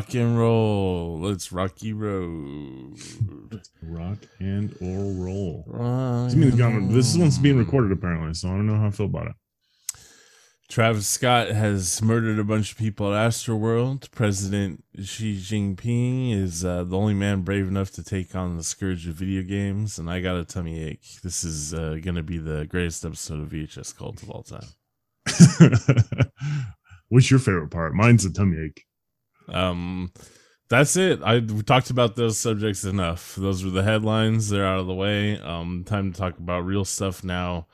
rock and roll. Let's rocky road. Rock and or roll. Rock This, and this one's being recorded apparently, so I don't know how I feel about it. Travis Scott has murdered a bunch of people at Astroworld. President Xi Jinping is uh, the only man brave enough to take on the scourge of video games, and I got a tummy ache. This is uh, going to be the greatest episode of VHS Cult of all time. What's your favorite part? Mine's a tummy ache. Um, that's it. I we talked about those subjects enough. Those were the headlines. They're out of the way. Um, time to talk about real stuff now.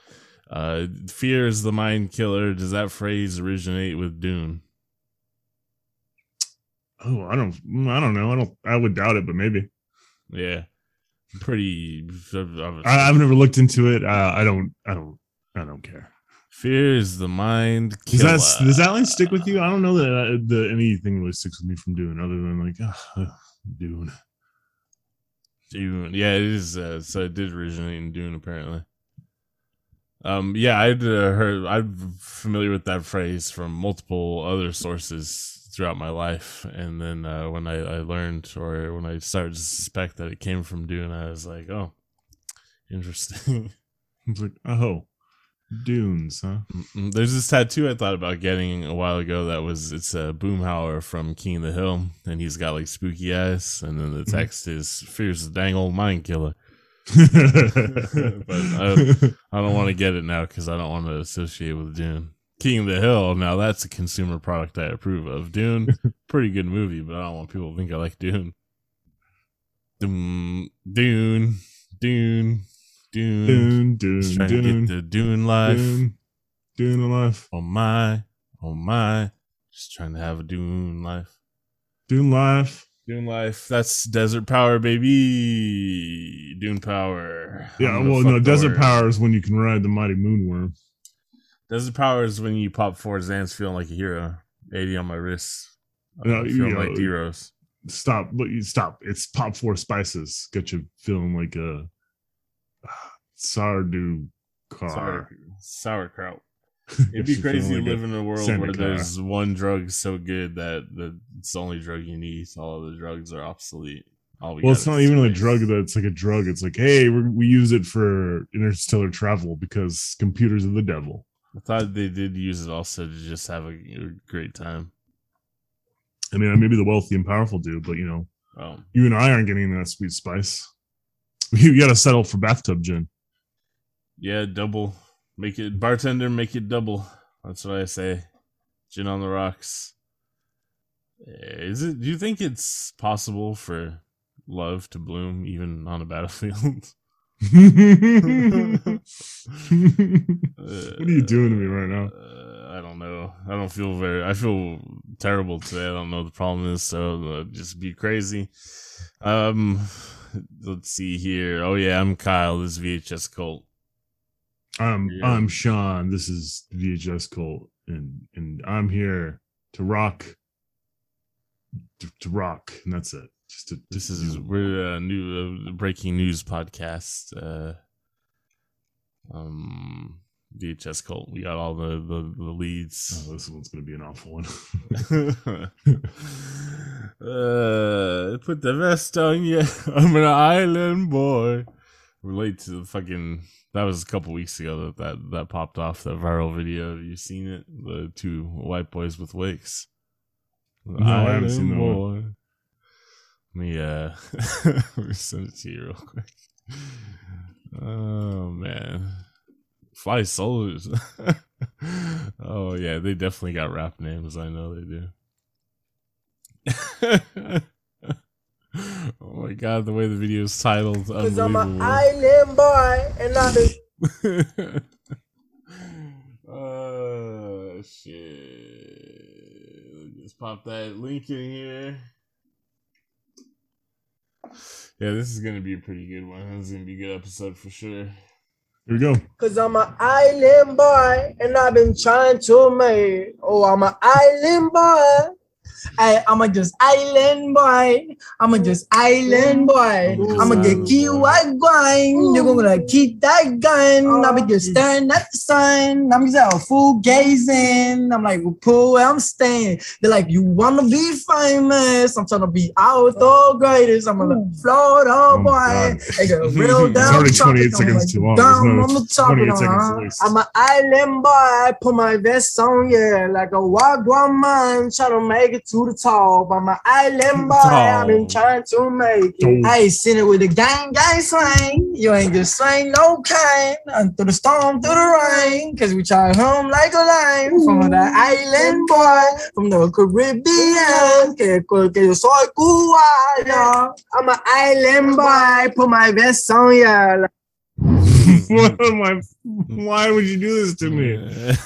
Uh, fear is the mind killer. Does that phrase originate with Dune? Oh, I don't, I don't know. I don't. I would doubt it, but maybe. Yeah, pretty. I, I've never looked into it. Uh, I don't. I don't. I don't care. Fear is the mind Does killer. that does that line stick with you? I don't know that uh, the anything really sticks with me from doing other than like uh, Dune. Dune. Yeah, it is. Uh, so it did originate in Dune, apparently. Um, yeah, I'd uh, heard. I'm familiar with that phrase from multiple other sources throughout my life, and then uh, when I, I learned, or when I started to suspect that it came from Dune, I was like, oh, interesting. It's like oh, dunes, huh? Mm, There's this tattoo I thought about getting a while ago that was it's a Boomhauer from King of the Hill, and he's got like spooky eyes, and then the Mhm. text is "Fears the dang old mind killer." but I, I don't want to get it now because I don't want to associate with Dune. King of the Hill, now that's a consumer product I approve of. Dune, pretty good movie, but I don't want people to think I like Dune. Dune, Dune, Dune, Dune. Dune, Dune, trying to get the Dune life. Dune, Dune alive, Oh my, oh my. Just trying to have a Dune life. Dune life. Dune life. That's desert power, baby. Dune power. Yeah, well, no, desert word. power is when you can ride the mighty moonworm. Desert power is when you pop four Zans feeling like a hero. 80 on my wrist. I'm No, feeling you like know, D Rose. Stop, but you stop. It's pop four spices. Get you feeling like a Sardu car. Sour, sauerkraut. It'd be crazy to live in a world Santa where car. there's one drug so good that the, it's the only drug you need. All of the drugs are obsolete. All we Well, it's not even a space. drug that's like a drug. It's like, hey, we we use it for interstellar travel because computers are the devil. I thought they did use it also to just have a, a great time. I mean, maybe the wealthy and powerful do, but you know, Um, you and I aren't getting that sweet spice. You got to settle for bathtub gin. yeah, double. Make it bartender. Make it double. That's what I say. Gin on the rocks. Is it? Do you think it's possible for love to bloom even on a battlefield? what are you doing to me right now? Uh, I don't know. I don't feel very. I feel terrible today. I don't know what the problem is. So uh, just be crazy. Um, let's see here. Oh yeah, I'm Kyle. This is VHS cult. I'm Yeah. I'm Sean. This is VHS Cult, and and I'm here to rock, to, to rock, and that's it. Just to This is we're a new uh, breaking news podcast. Uh, um, VHS cult. We got all the the, the leads. Oh, this one's gonna be an awful one. uh, put the vest on you. I'm an island boy. Relate to the fucking. That was a couple weeks ago that that, that popped off that viral video. Have you seen it? The two white boys with wigs. The No, I haven't seen that one. boy. Let me uh, let me send it to you real quick. Oh man, fly solos. oh yeah, they definitely got rap names. I know they do. oh my god, the way the video is titled, Cause I'm an island boy and I've been oh shit! Just pop that link in here. Yeah, this is gonna be a pretty good one. This is gonna be a good episode for sure. Here we go. Cause I'm an island boy and I've been trying to make. Oh, I'm an island boy Hey, I'm a just island boy. I'm a just island boy. Ooh, I'm gonna get island key boy. white grind. You're gonna keep that gun. I'll be just staring at the sun. I'm just out full gazing. I'm like, well, pull where I'm staying. They're like, you wanna be famous? I'm trying to be out the greatest. I'm gonna Florida Oh boy. God. They got real It's down. already 28 on seconds like too long. Down There's no on the top 28 of seconds it, at least. I'm an island boy. I Put my vest on, yeah, like a wagwan man. Trying to make it to the top. I'm an island boy. I've been trying to make it. I ain't seen it with the gang, gang slang. You ain't just slang no kind. And through the storm, through the rain. Cause we try home like a line. From the island boy, from the Caribbean. Que, que yo soy cubano. I'm an island boy. Put my vest on, yeah. What why would you do this to me?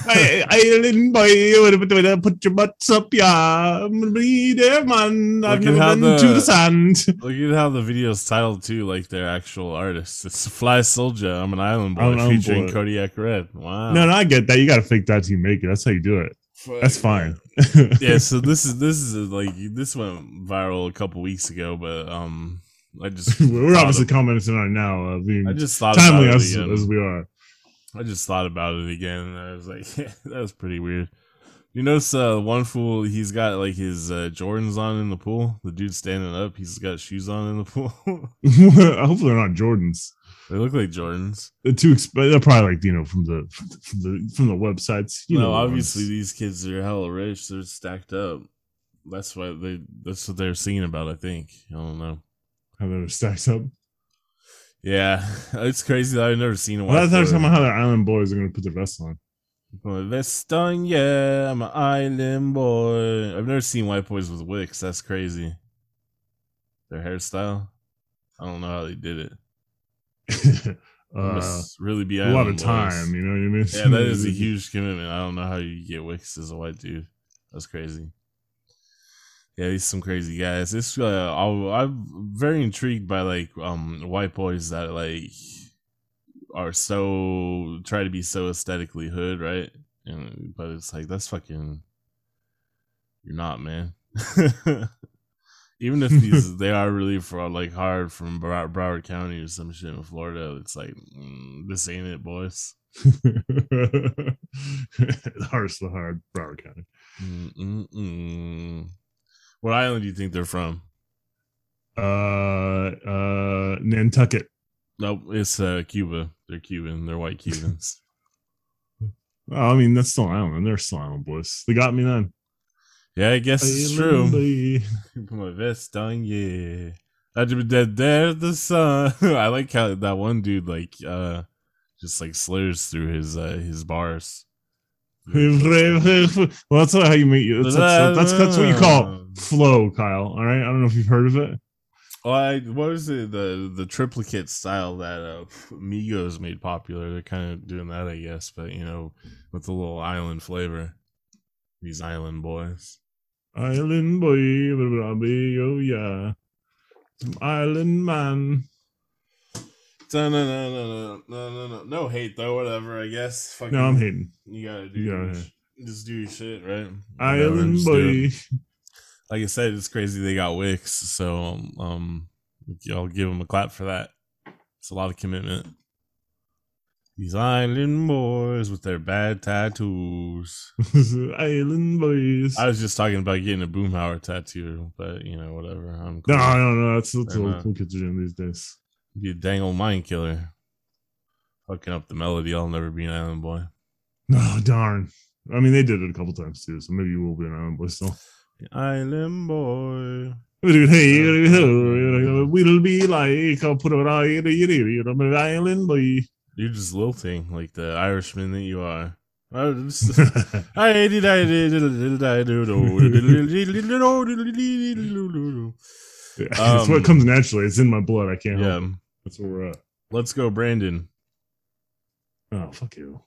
I, I didn't island boy, put your butts up, yeah. I'm gonna be there, man. I've Look at never been the- to the sand. Look at how the video's titled too, like their actual artists. It's Flyysoulja. I'm an island boy I'm an island featuring boy. Kodiyakredd. Wow. No, no, I get that. You gotta fake that till you make it. That's how you do it. That's fine. yeah. So this is this is like this went viral a couple weeks ago, but um, I just We're obviously of- commenting on it now. Uh, being I just thought timely about it as, again. as we are. I just thought about it again, and I was like, that was pretty weird. You notice uh, one fool, he's got like his uh, Jordans on in the pool. The dude standing up, he's got shoes on in the pool. Hopefully, they're not Jordans. they look like Jordans. They're too exp- They're probably like you know from the from the from the websites. You no, know, obviously ones. these kids are hella rich. They're stacked up. That's why they. That's what they're singing about. I think. I don't know. How they're stacked up. Yeah, it's crazy that I've never seen a Well, I white thought you talking about how the island boys are gonna put their vests on. Well, Vest on, yeah, I'm an island boy. I've never seen white boys with wicks. That's crazy. Their hairstyle. I don't know how they did it. Uh, must really be a lot of boys. time, you know what I mean? Yeah, that is a huge commitment. I don't know how you get wicks as a white dude. That's crazy. Yeah, these some crazy guys. It's uh, I'll, I'm very intrigued by like um white boys that like are so try to be so aesthetically hood, right? And but it's like that's fucking you're not, man. Even if these they are really for like hard from Brow- Broward County or some shit in Florida, it's like mm, this ain't it, boys. hardest the hard Broward County. Mm-mm-mm. What island do you think they're from? Uh, uh, Nantucket. Nope, it's uh, Cuba. They're Cuban. They're white Cubans. I mean, that's still an island. They're still island boys. They got me then. yeah, I guess it's true. Put my vest on, yeah. I just dead there the sun. I like how that one dude like uh just like slurs through his uh his bars. Well, that's not how you make you. That's, that's, that's, that's what you call flow, Kyle. All right. I don't know if you've heard of it. Well, I, what was it the the triplicate style that uh, Migos made popular? They're kind of doing that, I guess, but you know, with a little island flavor. These island boys. Island boy, oh yeah. Some island man. No, no, no, no, no, no, no, no hate though. Whatever, I guess. Fucking, No, I'm hating. You gotta do, You gotta your- just do your shit, right? Whatever, Island do boy. Like I said, it's crazy they got Wix, so um, um, I'll give them a clap for that. It's a lot of commitment. These island boys with their bad tattoos. island boys. I was just talking about getting a Boomhauer tattoo, but you know, whatever. I'm cool. no, no, no. That's, that's what kids are doing these days. Be a dang old mind killer. Fucking up the melody. I'll never be an island boy. No, darn. I mean, they did it a couple times too, so maybe you will be an island boy still. Island boy. Hey, we'll be like I'll put it on an island boy. You're just lilting like the Irishman that you are. I I did I did it's Um, what comes naturally. It's in my blood. I can't Yeah. help it. That's where we're at. Let's go, Brandon. Oh, fuck you.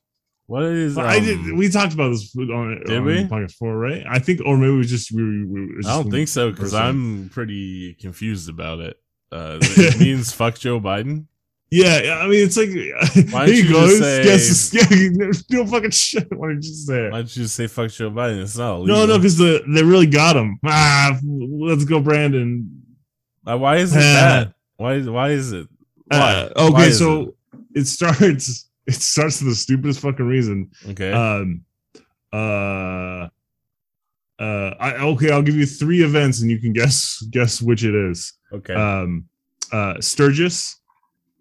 What is I um, did. We talked about this on, Did on we? podcast before, right? I think, or maybe we just we. we, it I don't think so because. I'm pretty confused about it. Uh, it means fuck Joe Biden. Yeah, I mean, it's like Why here don't you you go. just say- fucking shit. Why did you just say it? Why don't you just say fuck Joe Biden? It's not No, illegal. no, because the they really got him. Ah, let's go, Brandon. Uh, why is it Uh, that? Why? Why is it? Why? Uh, okay, is so it? starts. It starts for the stupidest fucking reason. Okay. Um, uh, uh, I okay. I'll give you three events, and you can guess guess which it is. okay. Um, uh, Sturgis,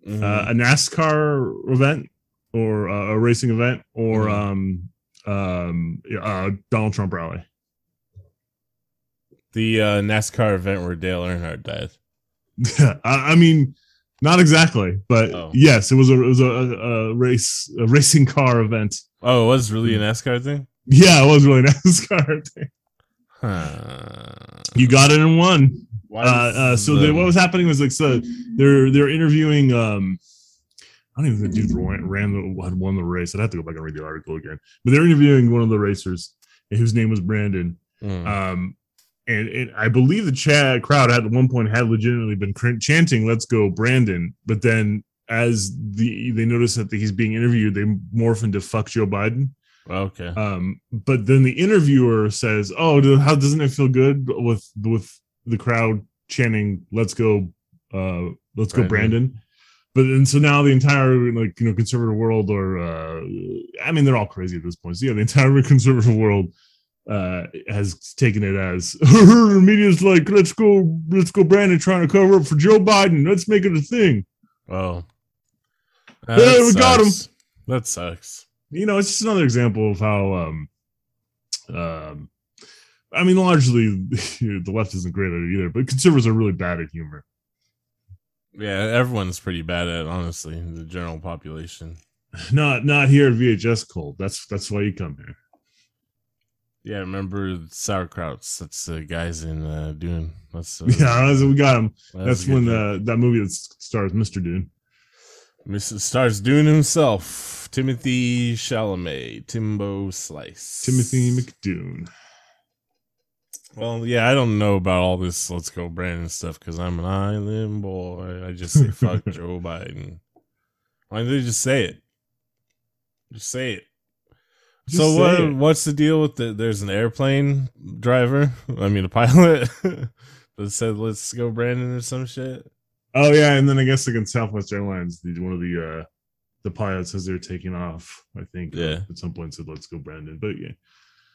Mhm. uh, a NASCAR event, or uh, a racing event, or um, um, uh, Donald Trump rally. the uh, NASCAR event where Dale Earnhardt died. I, I mean, not exactly, but Oh. yes, it was a it was a, a, race a racing car event. Oh, it was really a NASCAR thing. Yeah, it was really an NASCAR. Huh. You got it in one. Uh, uh, so the- they, what was happening was like so they're they're interviewing. Um, I don't even think the dude ran, ran the, had won the race. I'd have to go back and read the article again. But they're interviewing one of the racers whose name was Brandon. Mm. Um, and, and I believe the chat crowd at one point had legitimately been cr- chanting "Let's go, Brandon!" But then, as the they notice that he's being interviewed, they morph into "Fuck Joe Biden." okay. Um, but then the interviewer says, "Oh, how doesn't it feel good with with the crowd chanting "Let's go, uh, let's go, Brandon. Brandon"?" But and so now the entire like you know conservative world, or uh, I mean, they're all crazy at this point. So yeah, the entire conservative world uh has taken it as the media's like let's go let's go brandon trying to cover up for joe biden let's make it a thing Oh. Hey, we got him. That sucks. you know it's just another example of how um um i mean largely the left isn't great at it either but conservatives are really bad at humor Yeah, everyone's pretty bad at it, honestly, the general population. not not here at vhs cult that's that's why you come here Yeah, remember sauerkrauts? That's the guys in uh, Dune. That's uh, yeah that's- we got him that's that's when joke. uh, that movie that stars mr dune Mrs. Stars Dune himself, Timothée Chalamet, Timbo Slice, timothy mcdune Well, yeah, I don't know about all this "Let's Go Brandon" stuff because I'm an island boy. I just say fuck Joe Biden. Why don't they just say it? Just say it. Just so what? it. What's the deal with the? There's an airplane driver. I mean, a pilot that said "Let's go, Brandon" or some shit. Oh yeah, and then I guess against Southwest Airlines, the, one of the uh the pilots as they're taking off, I think. uh, Yeah. At some point said, "Let's go, Brandon." But yeah,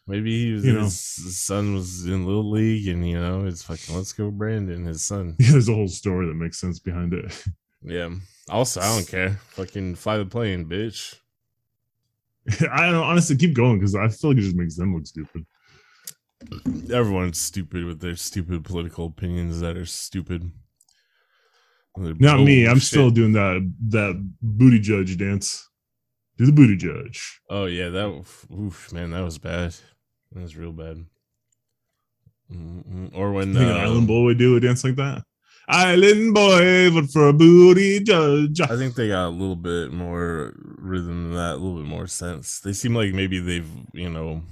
Maybe he was, You know. his, his son was in little league, and you know, it's fucking "Let's go, Brandon." His son. yeah, there's a whole story that makes sense behind it. Yeah. Also, I don't care. Fucking fly the plane, bitch. I don't honestly keep going because I feel like it just makes them look stupid. everyone's stupid with their stupid political opinions that are stupid. They're Not me. I'm bullshit. still doing that that booty judge dance. Do the booty judge. Oh yeah, that oof, man, that was bad. That was real bad. Mm-mm. Or when an uh, island boy would do a dance like that. Island boy, but for a booty judge. I think they got a little bit more rhythm than that, a little bit more sense. They seem like maybe they've you know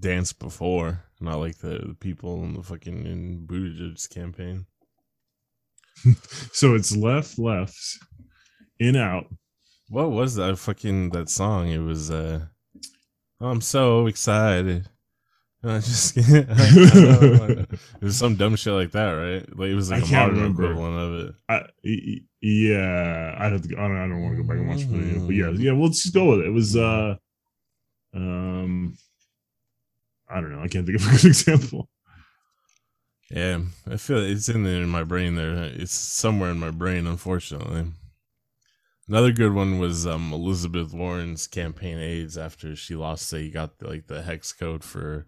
danced before, not like the, the people in the fucking in Buttigieg's campaign. So it's left, left, in, out. What was that fucking that song? It was uh I'm so excited. I just it was some dumb shit like that, right? Like it was like I a modern remember. equivalent of it. I, yeah, I'd have to. I don't, I don't want to go back and watch the video, but yeah, yeah. Well, let's just go with it. It was, uh, um, I don't know. I can't think of a good example. Yeah, I feel it's in there in my brain. There, it's somewhere in my brain. Unfortunately, another good one was um, Elizabeth Warren's campaign aids after she lost. They got like the hex code for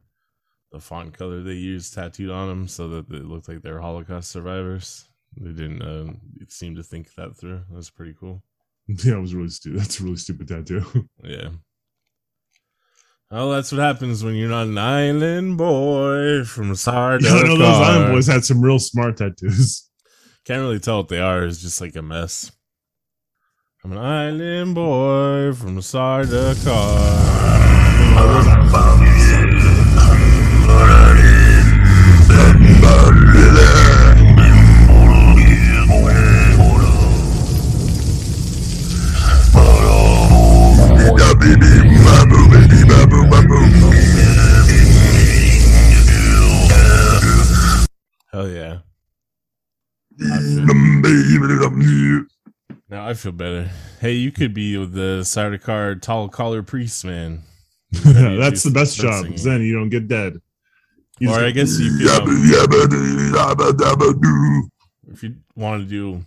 the font color they used tattooed on them, so that it looked like they're Holocaust survivors. They didn't uh, seem to think that through. That's pretty cool. Yeah, it was really stupid. That's a really stupid tattoo. Yeah. Well, that's what happens when you're not an island boy from Sardar. yeah, no, those Island Boys had some real smart tattoos. Can't really tell what they are. It's just like a mess. I'm an island boy from Sardaukar. I feel better. Hey, you could be the Sardaukar tall collar priest man. That's the best job because then you don't get dead. You Or I guess you could, um, if you want to do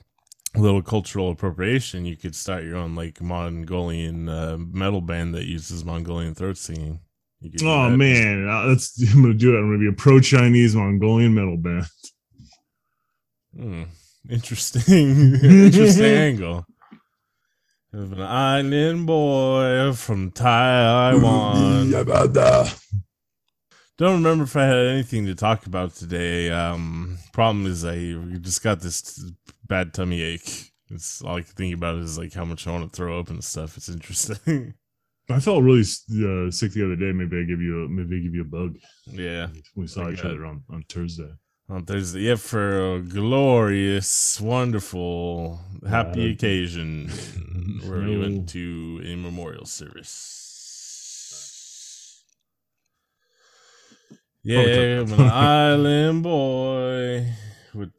a little cultural appropriation, you could start your own like Mongolian uh, metal band that uses Mongolian throat singing. You could do Oh that. man, uh, that's I'm gonna do it. I'm gonna be a pro Chinese Mongolian metal band. Hmm. Interesting, interesting angle. Of an island boy from Taiwan. Don't remember if I had anything to talk about today. Um, problem is I just got this bad tummy ache. It's all I can think about is like how much I want to throw up and stuff. It's interesting. I felt really uh, sick the other day. Maybe I give you a, maybe I give you a bug. yeah. We saw each other on, on Thursday. On Thursday, yeah, for a glorious, wonderful, happy Uh, occasion where we no. went to a memorial service. Yeah, I'm an island boy with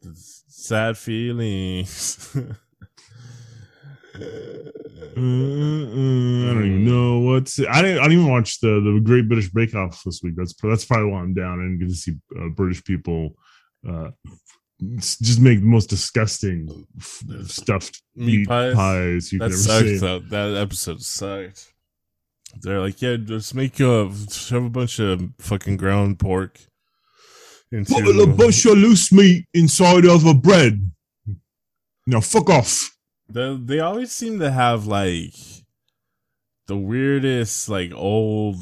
sad feelings. I don't even know what's. I didn't. I didn't even watch the the Great British Bake Off this week. That's that's probably why I'm down. I didn't get to see uh, British people uh, just make the most disgusting stuffed Meat meat, pies? pies. you that ever sucked see. though. That episode sucked. They're like, yeah, just make a shove a bunch of fucking ground pork into Put a bunch of loose meat inside of a bread. Now fuck off. The, they always seem to have like the weirdest, like old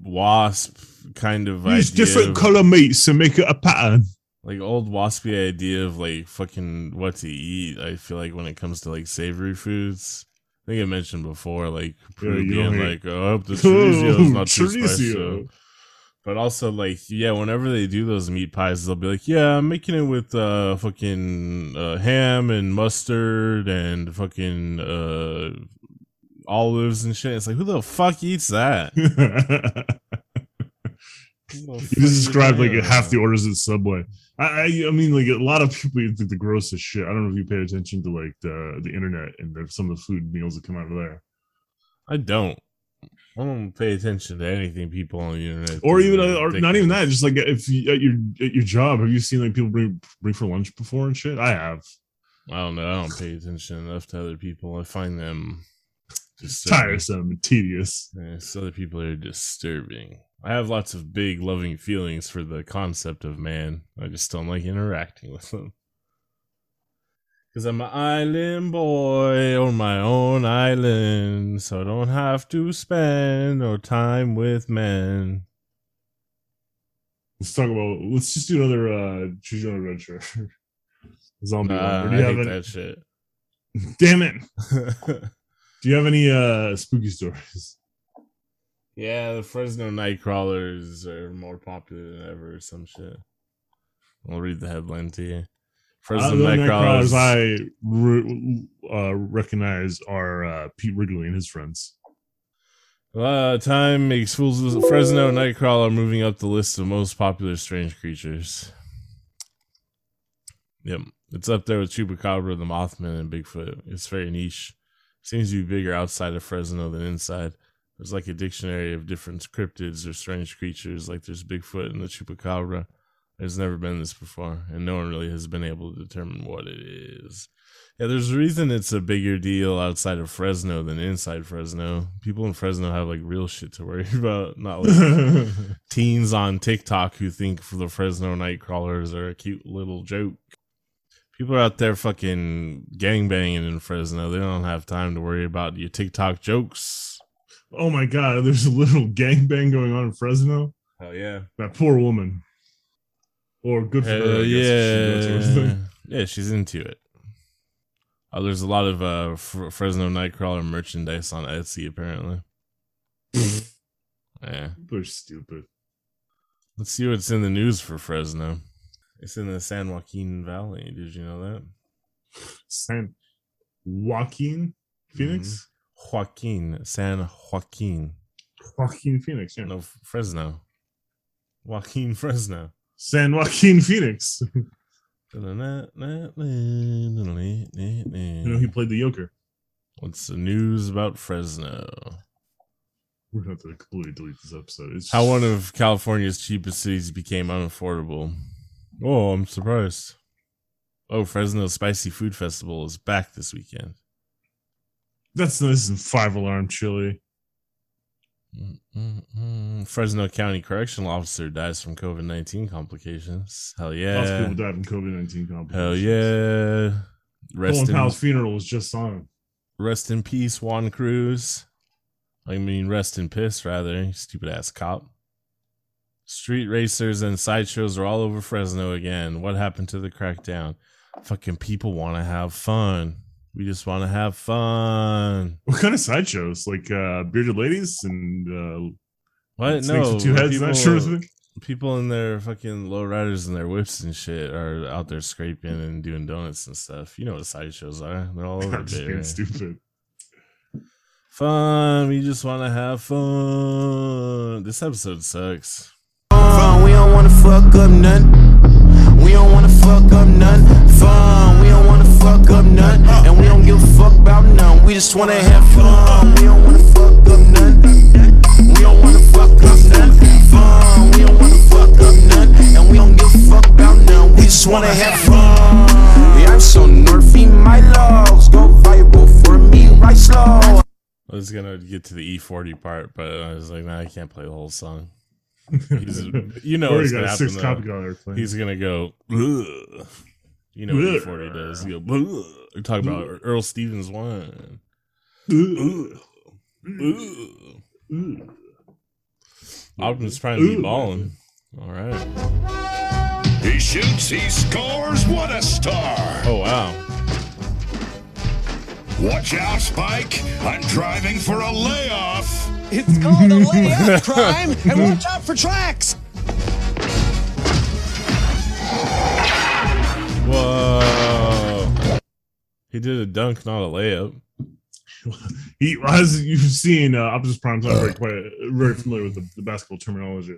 wasp kind of Use idea different color meats and make it a pattern. Like old waspy idea of like fucking what to eat. I feel like when it comes to like savory foods, I think I mentioned before, like being don't like, oh, I hope the chorizo is not too spicy. But also, like, yeah, whenever they do those meat pies, they'll be like, yeah, I'm making it with uh, fucking uh, ham and mustard and fucking uh, olives and shit. It's like, who the fuck eats that? you Who just described like eats half the that? orders at Subway. I, I, I mean, like a lot of people eat the, the grossest shit. I don't know if you pay attention to like the the internet and the, some of the food meals that come out of there, I don't. I don't pay attention to anything people on the internet. or even uh, or not even that. Just like if you, at your at your job, have you seen like people bring bring for lunch before and shit? I have. I don't know. I don't pay attention enough to other people. I find them just Tiresome and tedious. Yes, other people are disturbing. I have lots of big loving feelings for the concept of man. I just don't like interacting with them. Cause I'm an island boy on my own island, so I don't have to spend no time with men. Let's talk about. Let's just do another uh choose your own adventure. Zombie Nah, do I you hate have any, that shit. Damn it! Do you have any uh spooky stories? Yeah, the Fresno Nightcrawlers are more popular than ever or some shit. I'll read the headline to you. Uh, Fresno the only Nightcrawlers. Nightcrawlers I re- uh, recognize are uh, Pete Wrigley and his friends. Uh, time makes fools of Fresno Nightcrawler moving up the list of most popular strange creatures. Yep, it's up there with Chupacabra, the Mothman, and Bigfoot. It's very niche. Seems to be bigger outside of Fresno than inside. There's like a dictionary of different cryptids or strange creatures. Like there's Bigfoot and the Chupacabra. There's never been this before, and no one really has been able to determine what it is. Yeah, there's a reason it's a bigger deal outside of Fresno than inside Fresno. People in Fresno have like real shit to worry about, not like teens on TikTok who think for the Fresno Nightcrawlers are a cute little joke. People are out there fucking gangbanging in Fresno. They don't have time to worry about your TikTok jokes. Oh my god, there's a little gangbang going on in Fresno. Hell yeah. That poor woman. Or good for her. Hell I guess, if she yeah. Yeah, she's into it. Uh, there's a lot of uh, F- Fresno Nightcrawler merchandise on Etsy, apparently. yeah. They're stupid. Let's see what's in the news for Fresno. It's in the San Joaquin Valley. Did you know that? San Joaquin Phoenix? Joaquin. San Joaquin. Joaquin Phoenix, yeah. No, Fresno. Joaquin Fresno. San Joaquin Phoenix. You know, he played the Joker. What's the news about Fresno? We're gonna have to completely delete this episode. It's How one of California's cheapest cities became unaffordable. Oh, I'm surprised. Oh, Fresno Spicy Food Festival is back this weekend. That's this is five alarm chili. Mm-mm-mm. Fresno County Correctional Officer dies from COVID 19 complications. Hell yeah. Lots of people died from COVID nineteen complications. Hell yeah. Rest Colin in, Powell's funeral was just on. rest in peace, Juan Cruz. I mean, rest in piss, rather. Stupid ass cop. Street racers and sideshows are all over Fresno again. What happened to the crackdown? Fucking people want to have fun. We just want to have fun. What kind of sideshows? Like uh bearded ladies and uh What? No. two heads, people, that sort of thing. people in their fucking low riders and their whips and shit are out there scraping and doing donuts and stuff. You know what sideshows are. They're all over I'm just there. stupid. Fun. We just want to have fun. This episode sucks. Fun, we don't wanna fuck up none. We don't wanna fuck up none. Fuck up none. And we don't give a fuck about none. We just wanna have fun. We don't wanna fuck up none. We don't wanna fuck up none. Fun, we don't wanna fuck up none. And we don't give a fuck about none. We just wanna have fun. Yeah, I'm so nerfy, my logs go viral for me, right slow. I was gonna get to the E40 part, but I was like, nah, I can't play the whole song. He's, you know what's Already gonna got six happen. copy Though. He's gonna go. "Ugh." You know what Ugh. E40 does. You go. "Ugh." We're talking about Earl Stevens one. Ugh. Ugh. Ugh. Optimus Prime be balling. All right. He shoots, he scores, what a star! Oh wow. Watch out, Spike! I'm driving for a layoff! It's called a layup, Prime, and watch out for tracks. Whoa. He did a dunk, not a layup. He, as you've seen, uh, Optimus Prime's not very quite very familiar with the, the basketball terminology.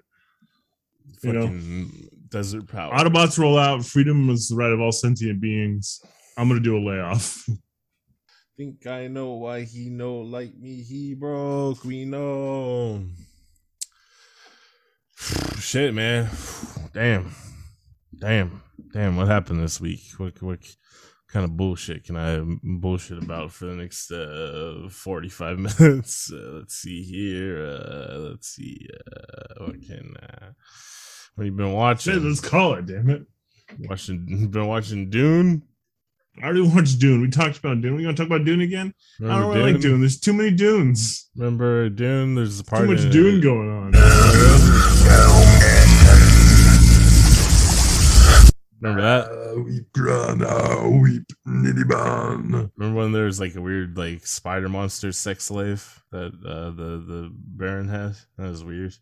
You know? Fucking desert power. Autobots roll out. Freedom is the right of all sentient beings. I'm gonna do a layoff. think I know why he know like me. He broke. We know. Shit, man. Damn. Damn. Damn. What happened this week? What, what kind of bullshit can I bullshit about for the next uh, 45 minutes? Uh, let's see here. Uh, let's see. Uh, what can. Uh, what have you been watching? Shit, let's call it. Damn it! watching been watching Dune. I already watched Dune. We talked about Dune. We gonna talk about Dune again? I don't Remember really like Dune. There's too many Dunes. Remember Dune? There's a part Too much in it- Dune going on. Remember that? Remember when there was like a weird like spider monster sex slave that uh, the the Baron had? That was weird.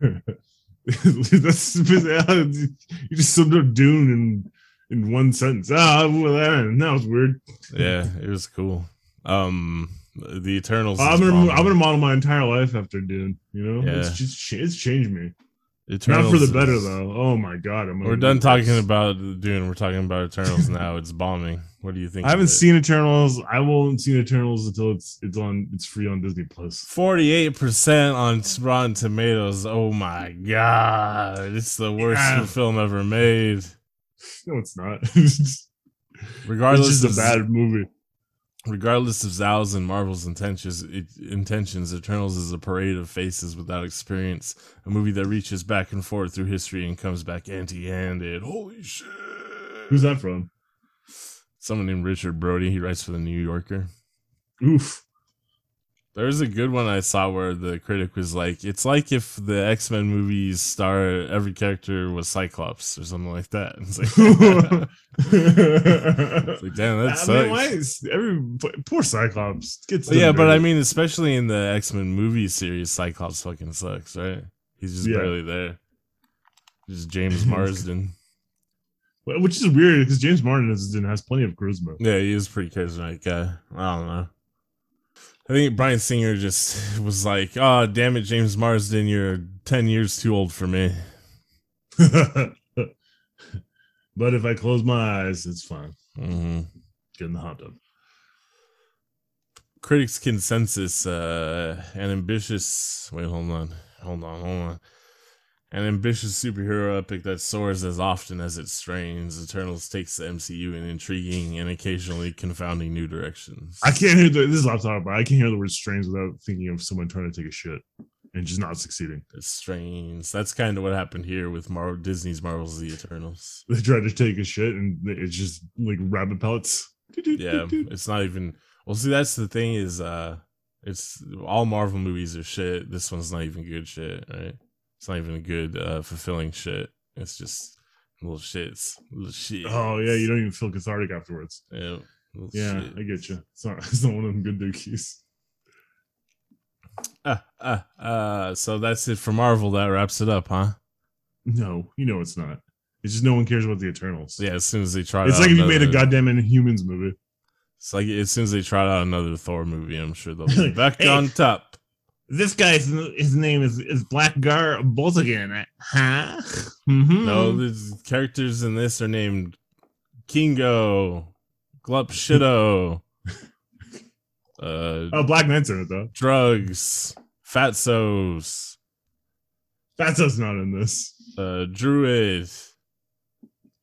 That's you just summed up Dune in in one sentence. Ah, well, that was weird. Yeah, it was cool. Um, the Eternals. I'm gonna. I'm gonna model my entire life after Dune. You know, Yeah. it's just it's changed me. Eternals Not for the better though. Oh my god, I'm We're done talking this. about Dune. We're talking about Eternals now. It's bombing. What do you think? I haven't seen Eternals. I won't see Eternals until it's it's on it's free on Disney Plus. Forty-eight percent on Rotten Tomatoes. Oh my god! It's the worst Yeah. film ever made. No, it's not. it's Regardless just a bad movie. Regardless of Zhao's and Marvel's intentions, it, intentions, Eternals is a parade of faces without experience. A movie that reaches back and forth through history and comes back empty-handed. Holy shit! Who's that from? Someone named Richard Brody. He writes for the New Yorker. Oof. There's a good one I saw where the critic was like, "It's like if the X Men movies star every character was Cyclops or something like that." It's like, it's like damn, that I sucks. mean, why is every poor Cyclops gets But yeah, but I mean, especially in the X Men movie series, Cyclops fucking sucks, right? He's just Yeah. barely there. Just James Marsden. Which is weird because James Marsden has, has plenty of charisma. Yeah, he is a pretty charismatic guy. I don't know. I think Bryan Singer just was like, "Oh, damn it, James Marsden, you're ten years too old for me." but if I close my eyes, it's fine. hmm Getting the hot dog. critics' consensus, uh, an ambitious. Wait, hold on, hold on, hold on. An ambitious superhero epic that soars as often as it strains. Eternals takes the MCU in intriguing and occasionally confounding new directions. I can't hear the this is laptop, but I can't hear the word strains without thinking of someone trying to take a shit and just not succeeding. It strains. That's kind of what happened here with Mar- Disney's Marvel's The Eternals. They tried to take a shit and it's just like rabbit pellets. Yeah, it's not even. Well, see, that's the thing is, uh, it's all Marvel movies are shit. This one's not even good shit, right? It's not even good, uh, fulfilling shit. It's just little shits, little shit. Oh yeah, you don't even feel cathartic afterwards. yeah, Yeah, shit. I get you. It's not, it's not one of them good dookies. Ah, ah, ah. So that's it for Marvel. That wraps it up, huh? No, you know it's not. It's just no one cares about the Eternals. Yeah. As soon as they try, it's out like if you made a goddamn Inhumans movie. It's like as soon as they try out another Thor movie, I'm sure they'll be back Hey. on top. This guy's his name is is Blackagar Boltagon, huh? Mm-hmm. No, the characters in this are named Kingo, Glup Shido, uh, oh, Black Knight's in it though. Drugs, Fatsos, Fatso's not in this. uh, Druid,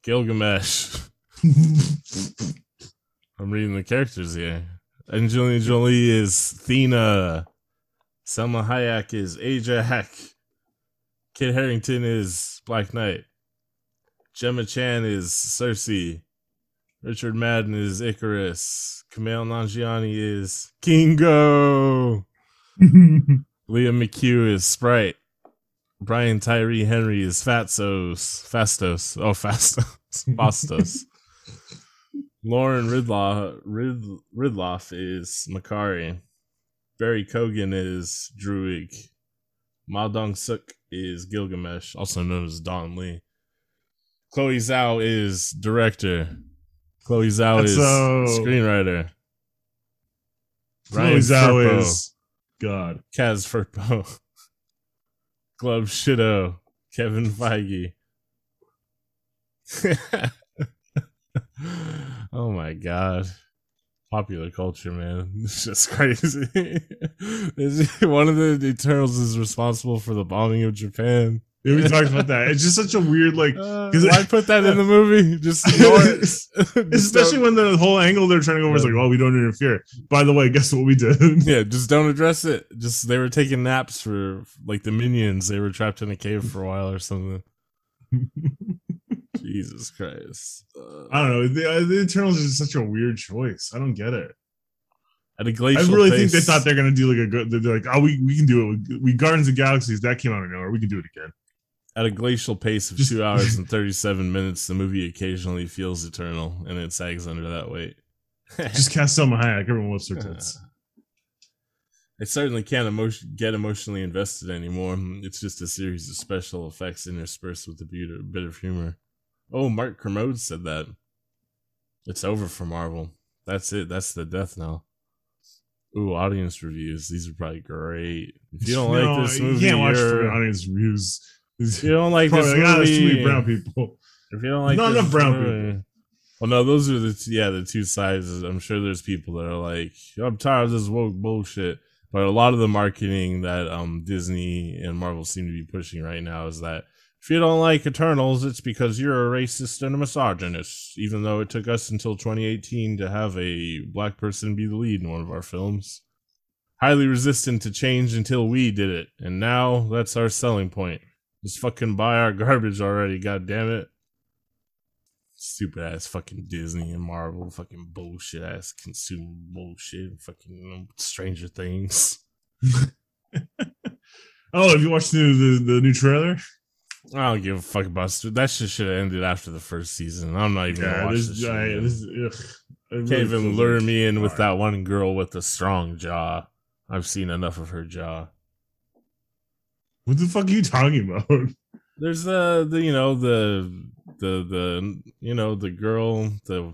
Gilgamesh. I'm reading the characters here. Angelina Jolie is Thena. Salma Hayek is Ajak. Kit Harington is Black Knight. Gemma Chan is Sersi. Richard Madden is Ikaris. Kumail Nanjiani is Kingo. Lia McHugh is Sprite. Brian Tyree Henry is Fatsos. Fastos. Oh, Fastos. Fastos. Lauren Ridloff, Rid, Ridloff is Makkari. Barry Keoghan is Druig. Ma Dong Suk is Gilgamesh, also known as Don Lee. Chloe Zhao is director. Chloe Zhao is That's, uh, screenwriter. Chloe Zhao Firpo. is God. Kaz Firpo. Glove Shido. Kevin Feige. oh my god. Popular culture, man. It's just crazy. One of the Eternals is responsible for the bombing of Japan. Yeah, we talked about that. It's just such a weird like, Uh, why put that in the movie? Just. Especially when the whole angle they're trying to go over is like, "Well, we don't interfere. By the way, guess what we did? yeah, just don't address it. Just they were taking naps for like the minions. They were trapped in a cave for a while or something. Jesus Christ! Uh, I don't know. The, the Eternals is such a weird choice. I don't get it. at a glacial I really think they thought they're gonna do like a good. They're like, oh, we, we can do it. We, Gardens of Galaxies that came out of nowhere. We can do it again. at a glacial pace of Just- two hours and thirty-seven minutes. The movie occasionally feels eternal, and it sags under that weight. Just cast Salma Hayek. Everyone loves her tits. I certainly can't emotion- get emotionally invested anymore. It's just a series of special effects interspersed with a bit of humor. Oh, Mark Kermode said that. It's over for Marvel. That's it. That's the death now. Ooh, audience reviews. These are probably great. If you don't No, like this movie, you can't watch you're- audience reviews. if you don't like this Probably like, ah, there's too many brown people. if you don't like Not this enough brown movie- Well, no, those are the t- yeah the two sides. I'm sure there's people that are like, I'm tired of this woke bullshit. But a lot of the marketing that um Disney and Marvel seem to be pushing right now is that if you don't like Eternals, it's because you're a racist and a misogynist. Even though it took us until 2018 to have a black person be the lead in one of our films, highly resistant to change until we did it, and now that's our selling point. Just fucking buy our garbage already, god damn it. Stupid ass fucking Disney and Marvel, fucking bullshit ass consumer bullshit, fucking Stranger Things. Oh, have you watched the, the, the new trailer? I don't give a fuck about st- that shit. Should have ended after the first season. I'm not even gonna Yeah, watch this, this. shit I, this ugh, Can't really even lure me in with that one girl with the strong jaw. I've seen enough of her jaw. What the fuck are you talking about? There's the, the you know the the the you know the girl the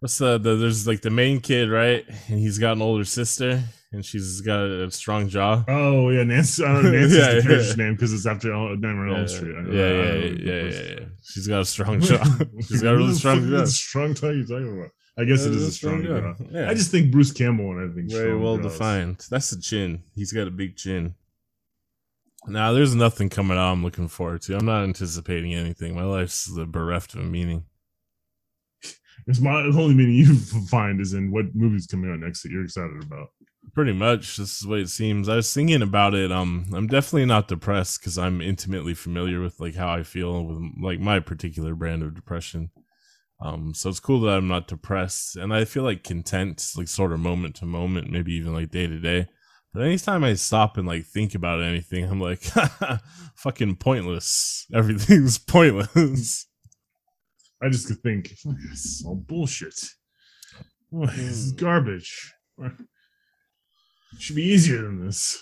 what's the, the there's like the main kid right and he's got an older sister and she's got a strong jaw. Oh yeah, Nancy. I don't know Nancy's Yeah, the yeah. name because it's after Nightmare on Yeah, Elm Street. I- yeah, yeah, yeah, yeah, yeah, yeah. She's got a strong jaw. She's got a really strong jaw. Strong jaw you talking about? I guess it Yeah, is a strong jaw. Yeah. I just think Bruce Campbell and I think very well jaws. defined. That's the chin. He's got a big chin. Now, there's nothing coming out I'm looking forward to. I'm not anticipating anything. My life's bereft of meaning. It's my the only meaning you find is in what movie's coming out next that you're excited about. Pretty much, this is what it seems. I was thinking about it. Um, I'm definitely not depressed because I'm intimately familiar with like how I feel with like my particular brand of depression. Um, so it's cool that I'm not depressed, and I feel like content, like sort of moment to moment, maybe even like day to day. But anytime I stop and like think about anything, I'm like, fucking pointless. Everything's pointless. I just could think this is all bullshit. Oh, this Hmm. is garbage. It should be easier than this.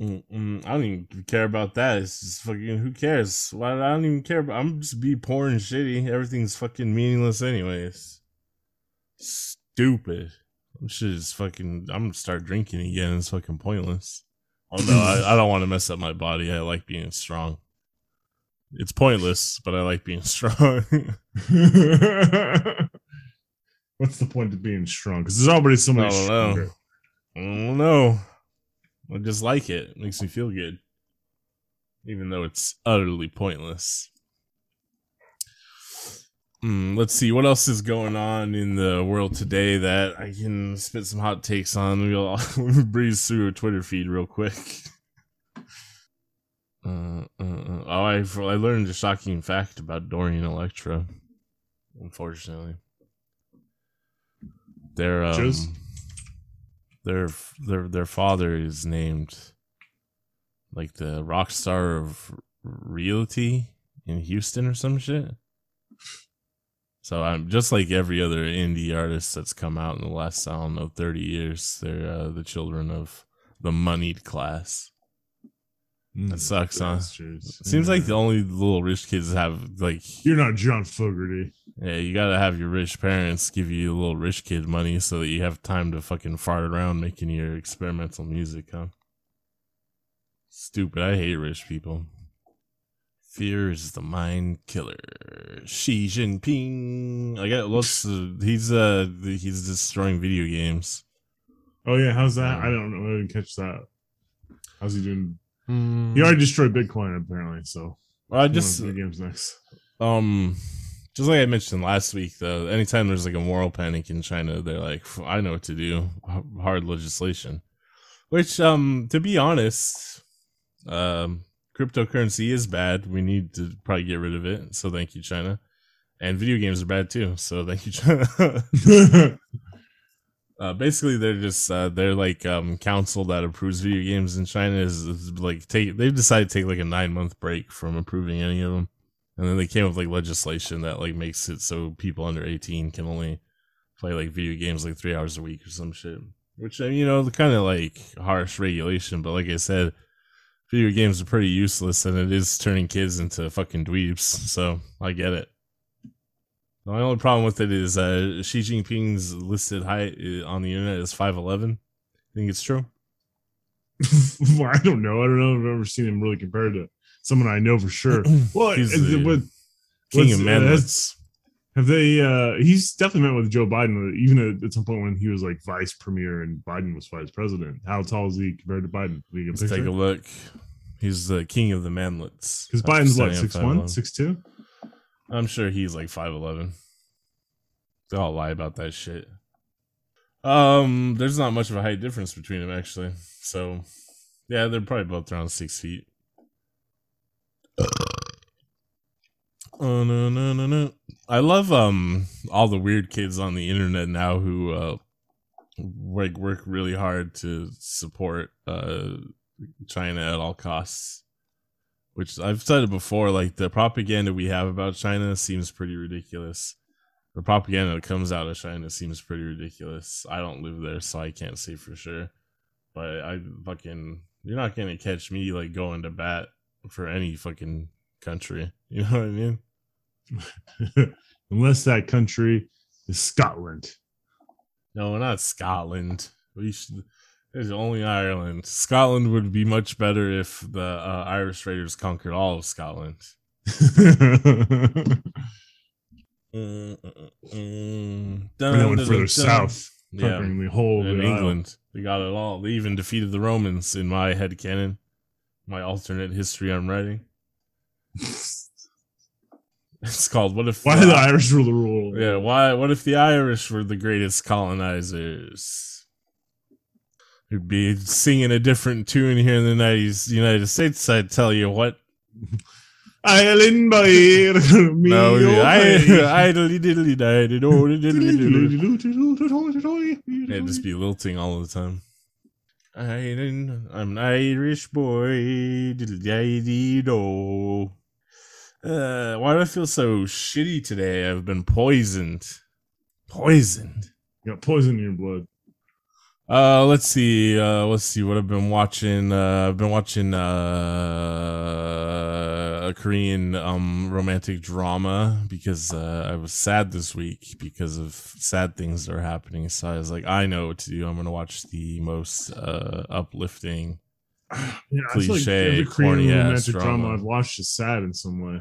Mm-mm, I don't even care about that. It's just fucking who cares? Why I don't even care about. I'm just be poor and shitty. Everything's fucking meaningless, anyways. Stupid. Shit is fucking. I'm gonna start drinking again. It's fucking pointless. Although I, I don't want to mess up my body. I like being strong. It's pointless, but I like being strong. What's the point of being strong? Because there's already so I many don't stronger. know. I don't know. I just like it. It makes me feel good. Even though it's utterly pointless. Hmm, let's see what else is going on in the world today that I can spit some hot takes on. We'll breeze through a Twitter feed real quick. Uh, uh, I I learned a shocking fact about Dorian Electra. Unfortunately, their um, their their their father is named like the rock star of realty in Houston or some shit. So I'm just like every other indie artist that's come out in the last I don't know thirty years. They're uh, the children of the moneyed class. That sucks, huh? Bastards. Seems like the only little rich kids have like you're not John Fogerty. yeah, you gotta have your rich parents give you a little rich kid money so that you have time to fucking fart around making your experimental music, huh? Stupid. I hate rich people. Fear is the mind killer. Xi Jinping. I got the, he's uh he's destroying video games. Oh yeah, how's that? Um, I don't know. I didn't catch that. How's he doing? Mm, He already destroyed Bitcoin apparently. So well, I just games next. Um, just like I mentioned last week, though, anytime there's like a moral panic in China, they're like, "I know what to do." Hard legislation, which, um, to be honest, um, cryptocurrency is bad. We need to probably get rid of it. So thank you, China. And video games are bad too. So thank you, China. uh, basically, they're just uh, they're like um council that approves video games in China is, is like take they've decided to take like a nine month break from approving any of them. And then they came up with like legislation that like makes it so people under 18 can only play like video games like three hours a week or some shit. Which, uh, you know, the kind of like harsh regulation. But like I said, video games are pretty useless and it is turning kids into fucking dweebs. So I get it. The only problem with it is uh, Xi Jinping's listed height uh, on the internet is 5'11. Think it's true? well, I don't know. I don't know if I've ever seen him really compared to someone I know for sure. Well, He's is it what- King of uh, manlets. have they? uh He's definitely met with Joe Biden, uh, even at, at some point when he was like vice premier and Biden was vice president. How tall is he compared to Biden? Can we get a Let's take a look. He's the king of the manlets. Because Biden's at six one, 5'11". six two. I'm sure he's like five eleven. They all lie about that shit. Um, there's not much of a height difference between them actually. So, yeah, they're probably both around six feet. Oh no no no no! I love um all the weird kids on the internet now who uh like work really hard to support uh China at all costs. Which I've said it before, like the propaganda we have about China seems pretty ridiculous. The propaganda that comes out of China seems pretty ridiculous. I don't live there, so I can't say for sure. But I fucking you're not gonna catch me like going to bat for any fucking country. You know what I mean? Unless that country is Scotland. No, not Scotland. We should. There's only Ireland. Scotland would be much better if the uh, Irish Raiders conquered all of Scotland. Mm, mm, mm, And they went further dun, south, Yeah. conquering the whole in of. England. They got it all. They even defeated the Romans in my head canon, my alternate history I'm writing. It's called "What if Why the, the Irish rule the rule? yeah why what if the Irish were the greatest colonizers? We'd be singing a different tune here in the United United States. I tell you what. Island by me. No, I hey. idly diddly diddly do diddly diddly. Yeah, just be lilting all the time. I'm an Irish boy. Uh, why do I feel so shitty today? I've been poisoned. Poisoned. You got poison in your blood. Uh, let's see. Uh, let's see what I've been watching. Uh, I've been watching uh, a Korean um romantic drama because uh, I was sad this week because of sad things that are happening. So I was like, I know what to do. I'm gonna watch the most uh uplifting. Yeah, I feel like Cliche, every Korean romantic drama. drama. I've watched is sad in some way.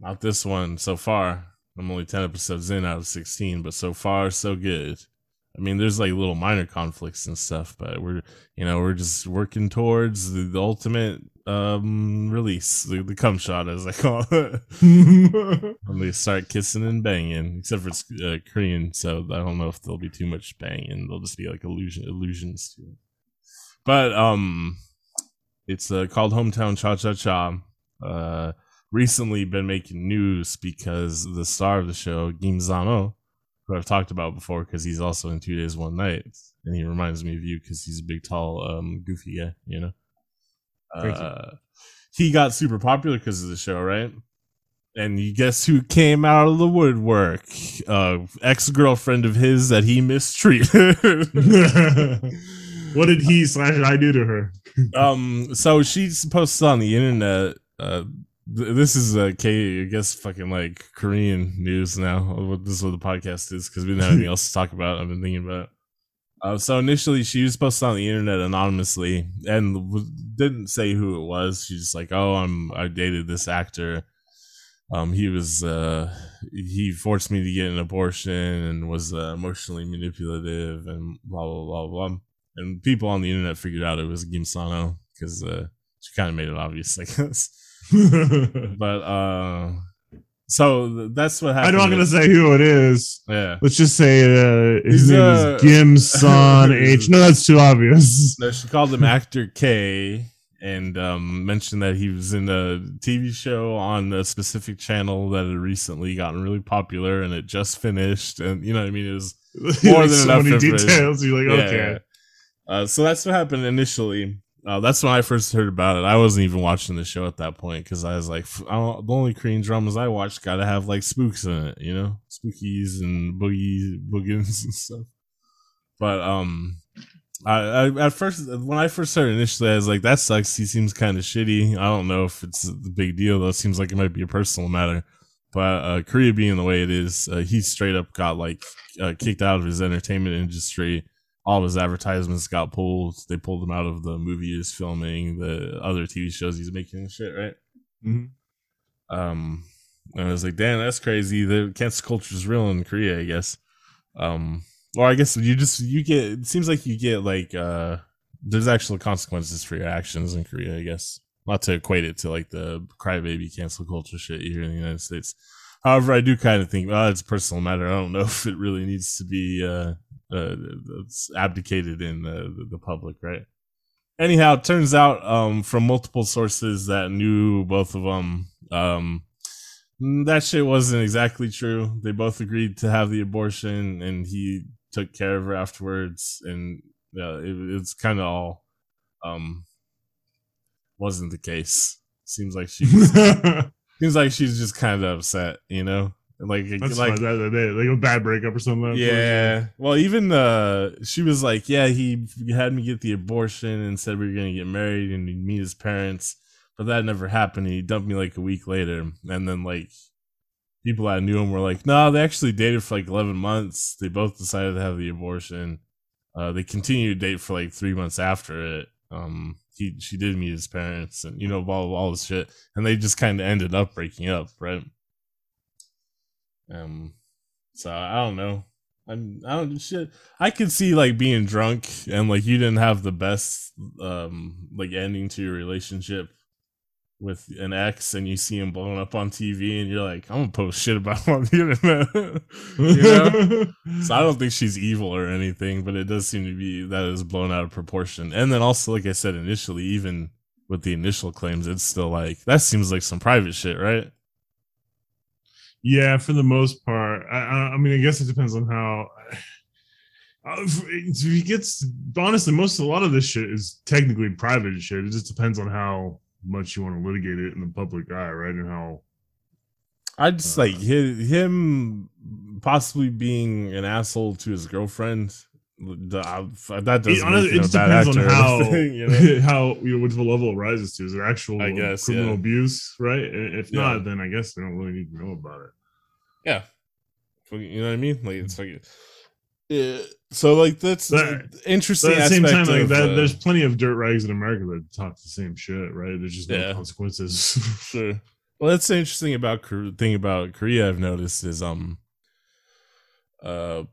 Not this one so far. I'm only 10 episodes in out of 16, but so far so good. I mean, there's like little minor conflicts and stuff, but we're you know we're just working towards the, the ultimate um release, the, the cum shot as I call it. when they start kissing and banging, except for it's uh, Korean, so I don't know if there'll be too much banging. There'll just be like illusion illusions to it. But um, it's uh, called Hometown Cha Cha Cha. Uh, recently been making news because the star of the show, Kim Seon-ho, who I've talked about before, because he's also in Two Days One Night, and he reminds me of you because he's a big, tall, um, goofy guy, you know. You. Uh, he got super popular because of the show, right? And you guess who came out of the woodwork? Uh, ex girlfriend of his that he mistreated. what did he slash I do to her? um, so she's posted on the internet. Uh, this is K. I guess, fucking like Korean news now. This is what the podcast is because we didn't have anything else to talk about. I've been thinking about. it. Uh, so initially, she was posted on the internet anonymously and w- didn't say who it was. She's just like, "Oh, I'm I dated this actor. Um, he was uh, he forced me to get an abortion and was uh, emotionally manipulative and blah blah blah blah." And people on the internet figured out it was Kim Seon-ho because uh, she kind of made it obvious, I guess. But uh, so that's what happened. I'm not gonna say who it is. Yeah. Let's just say uh, his He's, name uh, is Gim Son H. No, that's too obvious. No, she called him Actor K and um, mentioned that he was in a TV show on a specific channel that had recently gotten really popular and it just finished. And you know what I mean? It was More Like, than so enough many details. You're like, Yeah, okay. yeah. Uh, so that's what happened initially. Uh, that's when I first heard about it. I wasn't even watching the show at that point because I was like, I the only Korean dramas I watch got to have like spooks in it, you know, spookies and boogies, boogans and stuff. But um, I, I at first when I first started initially, I was like, that sucks. He seems kind of shitty. I don't know if it's the big deal though. It seems like it might be a personal matter. But uh, Korea being the way it is, uh, he straight up got like uh, kicked out of his entertainment industry all of his advertisements got pulled. They pulled him out of the movie he's filming, the other TV shows he's making and shit, right? Mhm. Um, and I was like, damn, that's crazy. The cancel culture is real in Korea, I guess. Um, or I guess you just you get. It seems like you get like uh, there's actual consequences for your actions in Korea, I guess. Not to equate it to like the crybaby cancel culture shit here in the United States. However, I do kind of think, well, it's a personal matter. I don't know if it really needs to be uh, uh abdicated in the, the, public, right? Anyhow, it turns out um, from multiple sources that knew both of them, um, that shit wasn't exactly true. They both agreed to have the abortion, and he took care of her afterwards, and uh, it, it's kind of all um, wasn't the case. Seems like she seems like she's just kind of upset, you know, like That's like fine. That, that, that- like a bad breakup or something. yeah. Well, even uh she was like, yeah, he had me get the abortion and said we were gonna get married and we'd meet his parents, but that never happened. He dumped me like a week later, and then like people that knew him were like, no, they actually dated for like eleven months. They both decided to have the abortion. Uh, they continued to date for like three months after it. Um, he she did meet his parents and you know all all this shit, and they just kind of ended up breaking up, right? Um, So I don't know. I'm I don't shit. I could see like being drunk and like you didn't have the best um like ending to your relationship with an ex and you see him blown up on TV and you're like, I'm gonna post shit about him on the internet. you know? so I don't think she's evil or anything, but it does seem to be that is blown out of proportion. And then also, like I said initially, even with the initial claims, it's still like that seems like some private shit, right? Yeah, for the most part. I, I, mean, I guess it depends on how. Uh, if he gets honestly, most a lot of this shit is technically private shit. It just depends on how much you want to litigate it in the public eye, right? And how I just Uh, like hi- him possibly being an asshole to his girlfriend. The- I- That it, doesn't honestly, make it him a just bad depends actor. on how anything, you know? how you know what the level it rises to. Is it actual I guess, criminal yeah. abuse, right? If Yeah. not, then I guess they don't really need to know about it. Yeah. You know what I mean? Like it's like yeah. So like that's But- interesting. But at the same time, aspect like that, uh, there's plenty of dirt rags in America that talk the same shit, right? There's just no Yeah. consequences. Sure. Well, that's the interesting about Kor- thing about Korea. I've noticed is um, uh,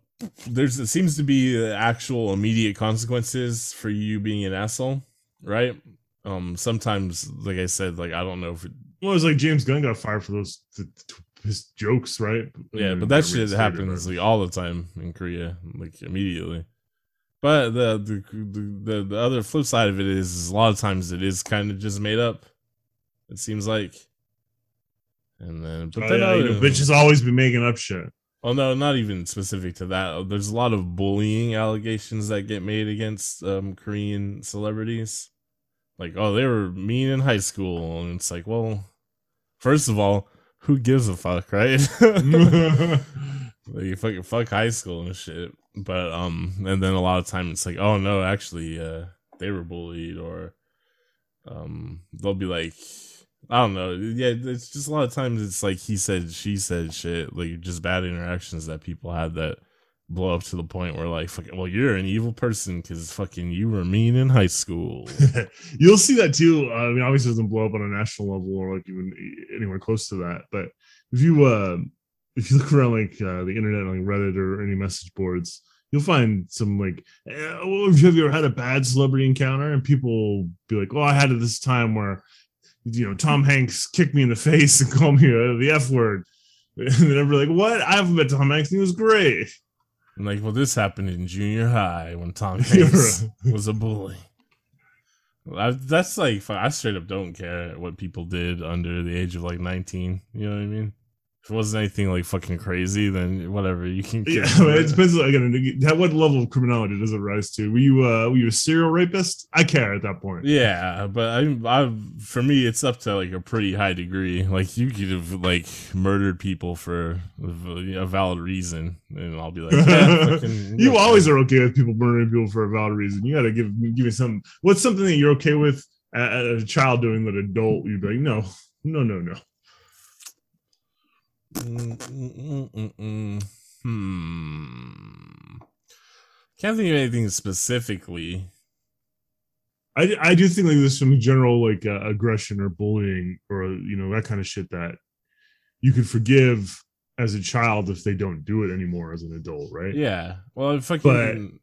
there's it seems to be actual immediate consequences for you being an asshole, right? Um, sometimes, like I said, like I don't know if it, well, it's like James Gunn got fired for those th- th- his jokes, right? yeah, And but that shit happens like all the time in Korea, like immediately. But the the the, the other flip side of it is, is a lot of times it is kind of just made up. It seems like. And then, but Oh, then yeah, you know, bitches always be making up shit. Well, no, not even specific to that. There's a lot of bullying allegations that get made against um, Korean celebrities. Like, oh, they were mean in high school, and it's like, well, first of all, who gives a fuck, right? like, you fucking fuck high school and shit. But um, and then a lot of time it's like, oh no, actually, uh, they were bullied, or um, they'll be like, I don't know. Yeah, it's just a lot of times it's like he said, she said shit, like just bad interactions that people had that blow up to the point where like, fucking, well, you're an evil person because fucking you were mean in high school. You'll see that too. Uh, I mean, obviously, it doesn't blow up on a national level or like even anywhere close to that. But if you uh, if you look around like uh, the internet, like Reddit or any message boards, you'll find some like, eh, well, have you ever had a bad celebrity encounter? And people be like, "Oh, I had it this time where, you know, Tom Hanks kicked me in the face and called me uh, the f word." And then everybody like, "What? I haven't met Tom Hanks. He was great." I'm like, well, this happened in junior high when Tom Hanks was a bully. I, that's like, I straight up don't care what people did under the age of like 19. You know what I mean? If it wasn't anything like fucking crazy, then whatever. You can. Yeah, kick I mean, it. it depends. Again, at what level of criminality does it rise to? Were you uh, were you a serial rapist? I care at that point. Yeah, but I, I, for me, it's up to like a pretty high degree. Like you could have like murdered people for a valid reason, and I'll be like, yeah, fucking, you always are okay with people murdering people for a valid reason. You got to give give me some. What's something that you're okay with a- as a child doing that adult? You'd be like, no, no, no, no. Mm, mm, mm, mm, mm. Hmm. Can't think of anything specifically. I, I do think like there's some general like uh, aggression or bullying or you know that kind of shit that you could forgive as a child if they don't do it anymore as an adult, right? Yeah. Well, fucking.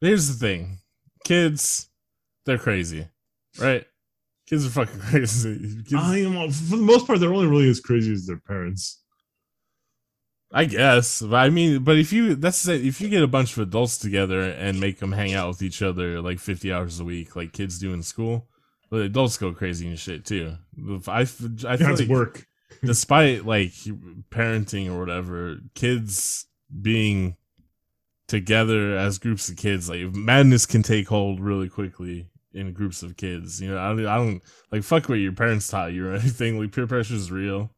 here's the thing, kids, they're crazy, right? Kids are fucking crazy. Kids, I am for the most part they're only really as crazy as their parents. I guess, but I mean, but if you that's it, if you get a bunch of adults together and make them hang out with each other like fifty hours a week, like kids do in school, the adults go crazy and shit too. I, I feel That's like work. despite like parenting or whatever, kids being together as groups of kids, like madness can take hold really quickly in groups of kids. You know, I don't, I don't like fuck what your parents taught you or anything. Like peer pressure is real.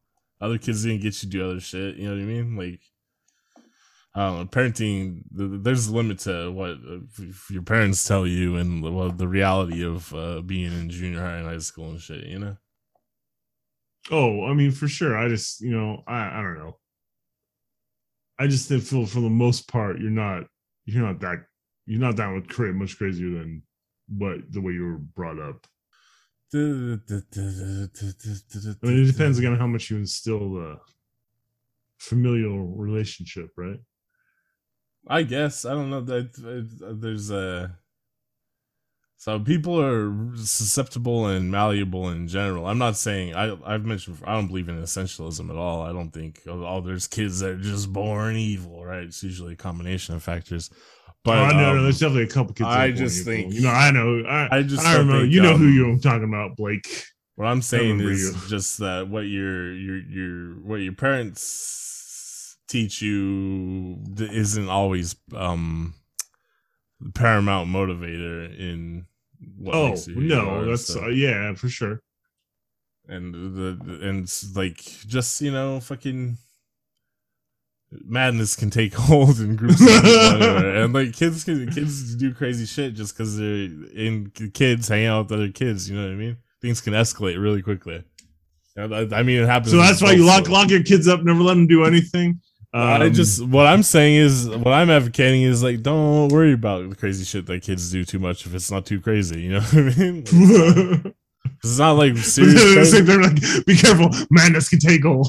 Other kids didn't get you to do other shit. You know what I mean? Like, know. Parenting, th- th- there's a limit to what your parents tell you and the reality of uh, being in junior high and high school and shit. You know? Oh, I mean, for sure. I just, you know, I, I don't know. I just think feel for the most part, you're not, you're not that, you're not that much crazier than what the way you were brought up. I mean, it depends again on how much you instill the familial relationship, right? I guess I don't know that there's a. So people are susceptible and malleable in general. I'm not saying I I've mentioned I don't believe in essentialism at all. I don't think oh there's kids that are just born evil, right? It's usually a combination of factors. But oh, no, um, no, there's definitely a couple kids. I just think- you know, I know, I, I just I don't remember. think, you know who um, you're talking about, Blake. What I'm saying is you. just that what your your your what your parents teach you isn't always um the paramount motivator in what Oh makes you who you no, that's uh, yeah, for sure. and the and it's like just you know fucking madness can take hold in groups of people anywhere. and like kids can kids do crazy shit just because they're in kids hanging out with other kids you know what i mean things can escalate really quickly I, I mean it happens So that's why you lock lock your kids up, never let them do anything. I Um, just what I'm saying is what I'm advocating is like don't worry about the crazy shit that kids do too much if it's not too crazy. You know what I mean? it's not like serious. they're like, be careful, madness can take hold.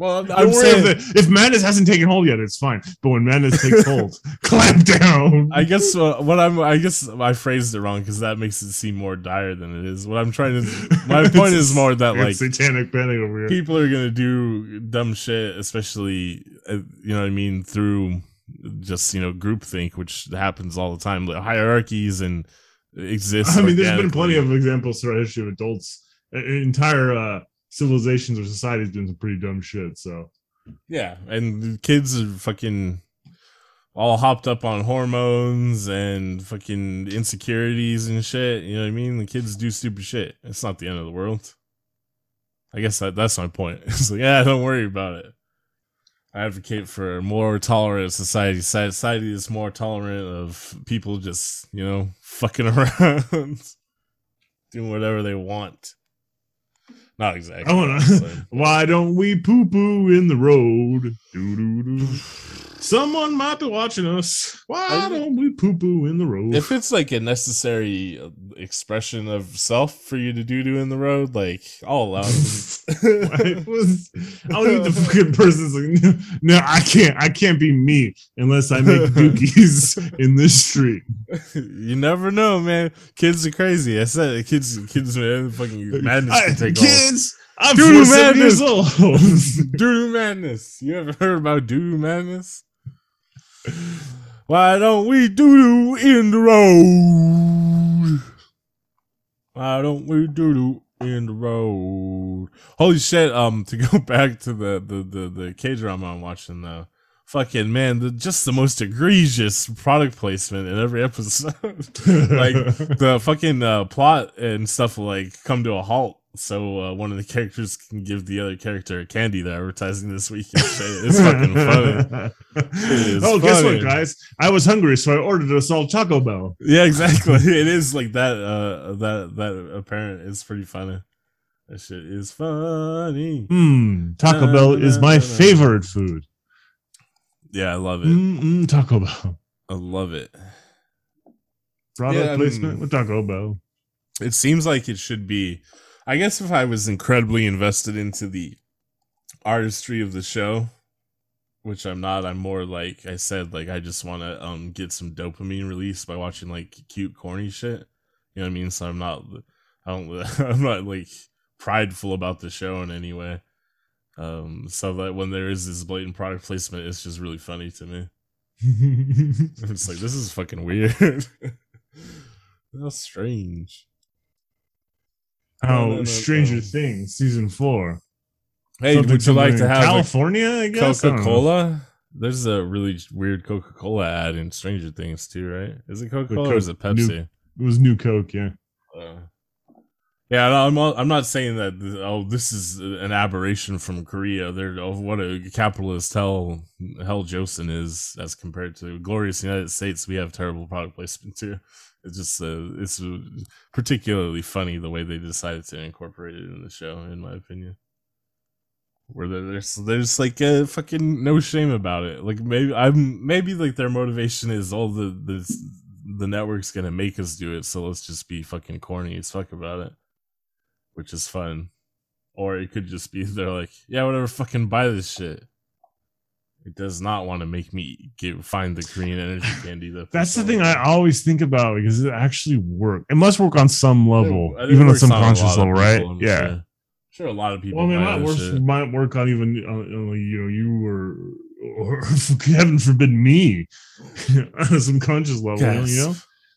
Well, I'm, Don't I'm saying. if, if madness hasn't taken hold yet, it's fine. But when madness takes hold, clamp down. I guess uh, what I'm. I guess I phrased it wrong because that makes it seem more dire than it is. What I'm trying to. My point is more that like satanic panic over here. people are gonna do dumb shit, especially uh, you know what I mean through just you know groupthink, which happens all the time. Like hierarchies and exist. I mean, there's been plenty of examples throughout history of adults, entire uh, civilizations or societies doing some pretty dumb shit. So Yeah, and kids are fucking all hopped up on hormones and fucking insecurities and shit. You know what I mean? The kids do stupid shit. It's not the end of the world. I guess that that's my point. It's like, yeah, don't worry about it. I advocate for a more tolerant society. Society is more tolerant of people just, you know, fucking around, doing whatever they want. Not exactly. I wanna. Why don't we poo poo in the road? Doo doo doo. Someone might be watching us. Why I- don't we poo poo in the road? if it's like a necessary uh, expression of self for you to do do in the road, like I'll allow it. I was, I'll need the fucking person's like, no, no, I can't, I can't be me unless I make dookies in this street. you never know, man. Kids are crazy. I said it. kids, kids, man, fucking madness I- can take off. Kids, I'm Doo-doo 47 years madness. old. Doo madness. You ever heard about doo madness? Why don't we doo doo in the road? Why don't we doo doo in the road? Holy shit! Um, to go back to the the the, the K drama I'm watching though. Fucking man, the, just the most egregious product placement in every episode. like the fucking uh, plot and stuff like come to a halt so uh, one of the characters can give the other character a candy they're advertising this week. It's fucking funny. is oh, guess what, guys? I was hungry, so I ordered a salt Taco Bell. Yeah, exactly. it is like that. Uh, that that apparent is pretty funny. That shit is funny. Hmm, Taco Na, Bell is my na, na. favorite food. Yeah, I love it. Mm-mm, Taco Bell. I love it. Product Yeah, I placement mean- with Taco Bell. It seems like it should be. I guess if I was incredibly invested into the artistry of the show, which I'm not, I'm more like I said, like I just want to um get some dopamine release by watching like cute, corny shit. You know what I mean? So I'm not, I don't, I'm not like prideful about the show in any way. Um, so that when there is this blatant product placement, it's just really funny to me. It's like this is fucking weird. That's strange. How no, no, Stranger no. Things season four. Hey, Something would you like to have California? I guess Coca know. Cola? There's a really weird Coca Cola ad in Stranger Things too, right? Is it Coca Cola or is it Coke- new- Pepsi? It was New Coke, yeah. Uh, yeah, no, I'm not, I'm not saying that. Oh, this is an aberration from Korea. They're oh, what a capitalist hell hell Joseon is as compared to glorious United States. We have terrible product placement too. It's just uh, it's particularly funny the way they decided to incorporate it in the show, in my opinion. Where there's there's like uh, fucking no shame about it. Like maybe I'm maybe like their motivation is all the the the network's gonna make us do it, so let's just be fucking corny as fuck about it, which is fun. Or it could just be they're like, yeah, whatever, fucking buy this shit. It does not want to make me get find the Korean energy candy though. That's the thing I always think about because it actually work. It must work on some level, I think it even on works some conscious level, people, right? I'm Yeah. Sure. Sure, a lot of people. Well, I mean, might that work, shit. might work on even on, on you know you or or heaven forbid me on a subconscious level. Yes. You know,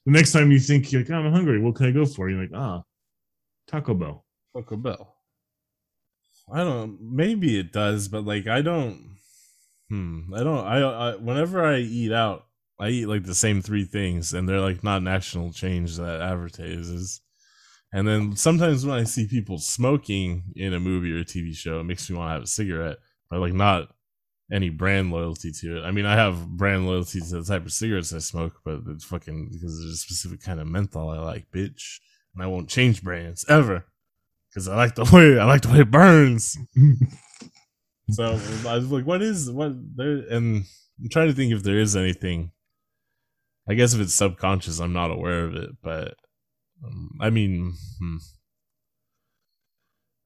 the next time you think you're like "Oh, I'm hungry, what can I go for? You're like ah, Taco Bell. Taco Bell. I don't. Maybe it does, but like I don't. Hmm. I don't. I, I. Whenever I eat out, I eat like the same three things, and they're like not national change that advertises. And then sometimes when I see people smoking in a movie or a TV show, it makes me want to have a cigarette, but like not any brand loyalty to it. I mean, I have brand loyalty to the type of cigarettes I smoke, but it's fucking because there's a specific kind of menthol I like, bitch. And I won't change brands ever because I like the way I like the way it burns. so I was like, what is what there? And I'm trying to think if there is anything. I guess if it's subconscious, I'm not aware of it, but um, I mean, hmm.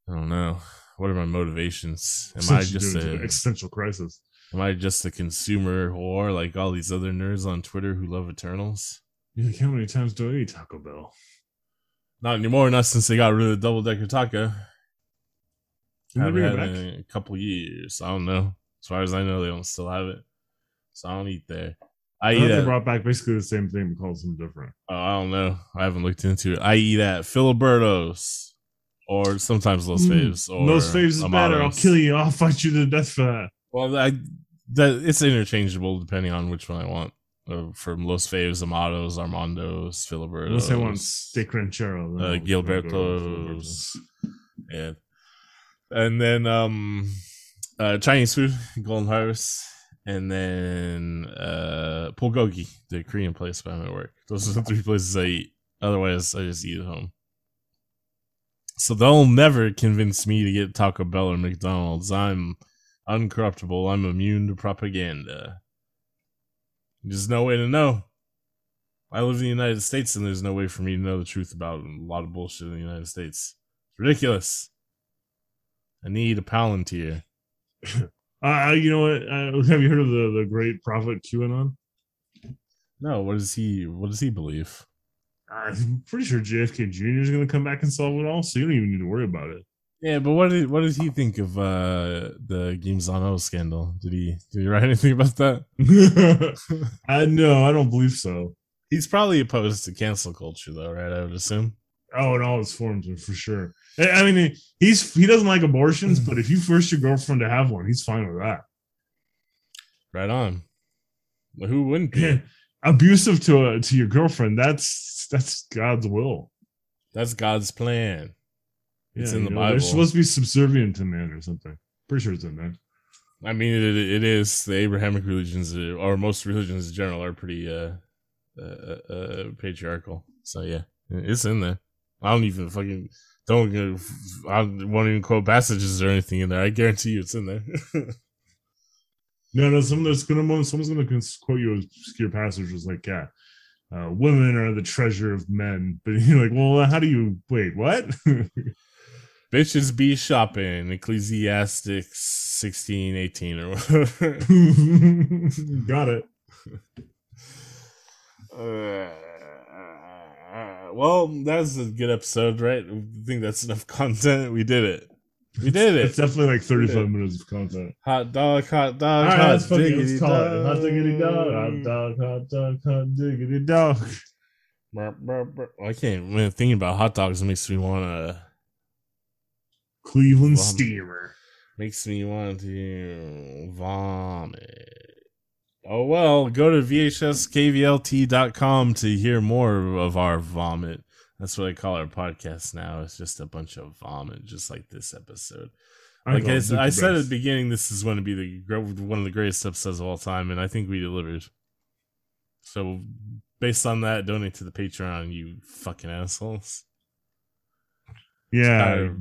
I don't know. What are my motivations? Am I just due to a an existential crisis? am I just a consumer whore like all these other nerds on Twitter who love Eternals? You're like, how many times do I eat Taco Bell? Not anymore, not since they got rid of the Double Decker Taco. Can they Haven't bring it had back? it in a couple years. I don't know. As far as I know, they don't still have it. So I don't eat there. I I eat they brought back basically the same thing, but called something different. oh, I don't know. I haven't looked into it. I eat at Filiberto's or sometimes Los Mm, Faves. Or Those faves is better. I'll kill you. I'll fight you to the death for that. Well, I that it's interchangeable depending on which one I want. Uh, from Los Faves, Amados, Armandos, Filiberto's. Unless I want steak ranchero. Uh, to Gilberto's. Yeah. And then um uh Chinese food, Golden Harvest, and then uh Bulgogi, the Korean place by my work. Those are the three places I eat. Otherwise I just eat at home. So they'll never convince me to get Taco Bell or McDonald's. I'm uncorruptible. I'm immune to propaganda. There's no way to know. I live in the United States and there's no way for me to know the truth about a lot of bullshit in the United States. It's ridiculous. I need a palantir. Uh, you know what? Uh, have you heard of the, the great prophet QAnon? No, what does he what does he believe? I'm pretty sure JFK Jr. is going to come back and solve it all, so you don't even need to worry about it. Yeah, but what did what did he think of uh the Kim Seon-ho scandal? Did he did he write anything about that? I no, I don't believe so. He's probably opposed to cancel culture though, right? I would assume. Oh, in all its forms, for sure. I mean, he's he doesn't like abortions, but if you force your girlfriend to have one, he's fine with that. Right on. But who wouldn't be? Abusive to a, to your girlfriend, that's that's God's will. That's God's plan. It's in the know, They're Bible. supposed to be subservient to man or something. Pretty sure it's in there. I mean, it, it is the Abrahamic religions, or most religions in general, are pretty uh, uh, uh, patriarchal. So yeah, it's in there. I don't even fucking don't. go- I won't even quote passages or anything in there. I guarantee you, it's in there. No, no, someone that's gonna someone's gonna quote you obscure passages like, yeah, uh, women are the treasure of men. But you're like, well, how do you wait? What? Bitches be shopping. Ecclesiastics sixteen eighteen or whatever. Got it. Uh, well, that was a good episode, right? I think that's enough content. We did it. We did it. It's definitely like 35 minutes of content. Hot dog, hot dog, right, hot that's diggity Let's call it dog. hot diggity dog. Hot dog, hot dog, hot diggity dog. I can't. When thinking about hot dogs makes me want to. Cleveland Vom- Steamer. Makes me want to vomit. Oh well, go to vhskvlt.com to hear more of our vomit. That's what I call our podcast now. It's just a bunch of vomit, just like this episode. Like I, s- I Dookie said at the beginning, this is going to be the one of the greatest episodes of all time, and I think we delivered. So, based on that, donate to the Patreon, you fucking assholes. Yeah. tired,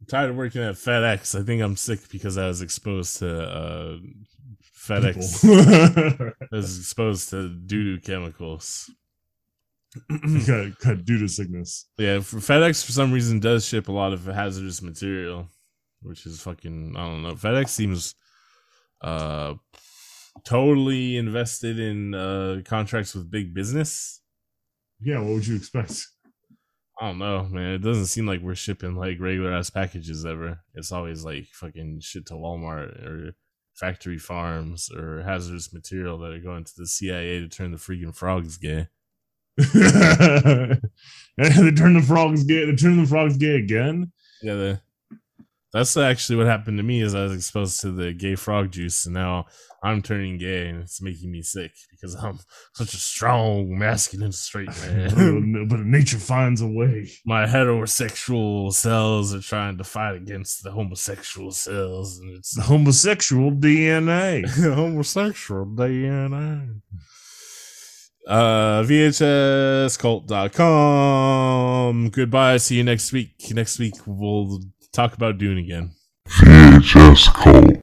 I'm tired of working at FedEx. I think I'm sick because I was exposed to uh, FedEx. people. I was exposed to doo doo chemicals. got, got due to sickness. yeah, for FedEx for some reason does ship a lot of hazardous material, which is fucking I don't know. FedEx seems uh, totally invested in uh, contracts with big business. Yeah, what would you expect? I don't know, man. It doesn't seem like we're shipping like regular ass packages ever. It's always like fucking shit to Walmart or factory farms or hazardous material that are going to the CIA to turn the freaking frogs gay. they turn the frogs gay. They turn the frogs gay again. Yeah, that's actually what happened to me. Is I was exposed to the gay frog juice, and now I'm turning gay, and it's making me sick because I'm such a strong, masculine, straight man. but nature finds a way. My heterosexual cells are trying to fight against the homosexual cells, and it's The homosexual DNA. homosexual DNA. Uh, VHScult.com. Goodbye. See you next week. Next week, we'll talk about Dune again. VHS Cult.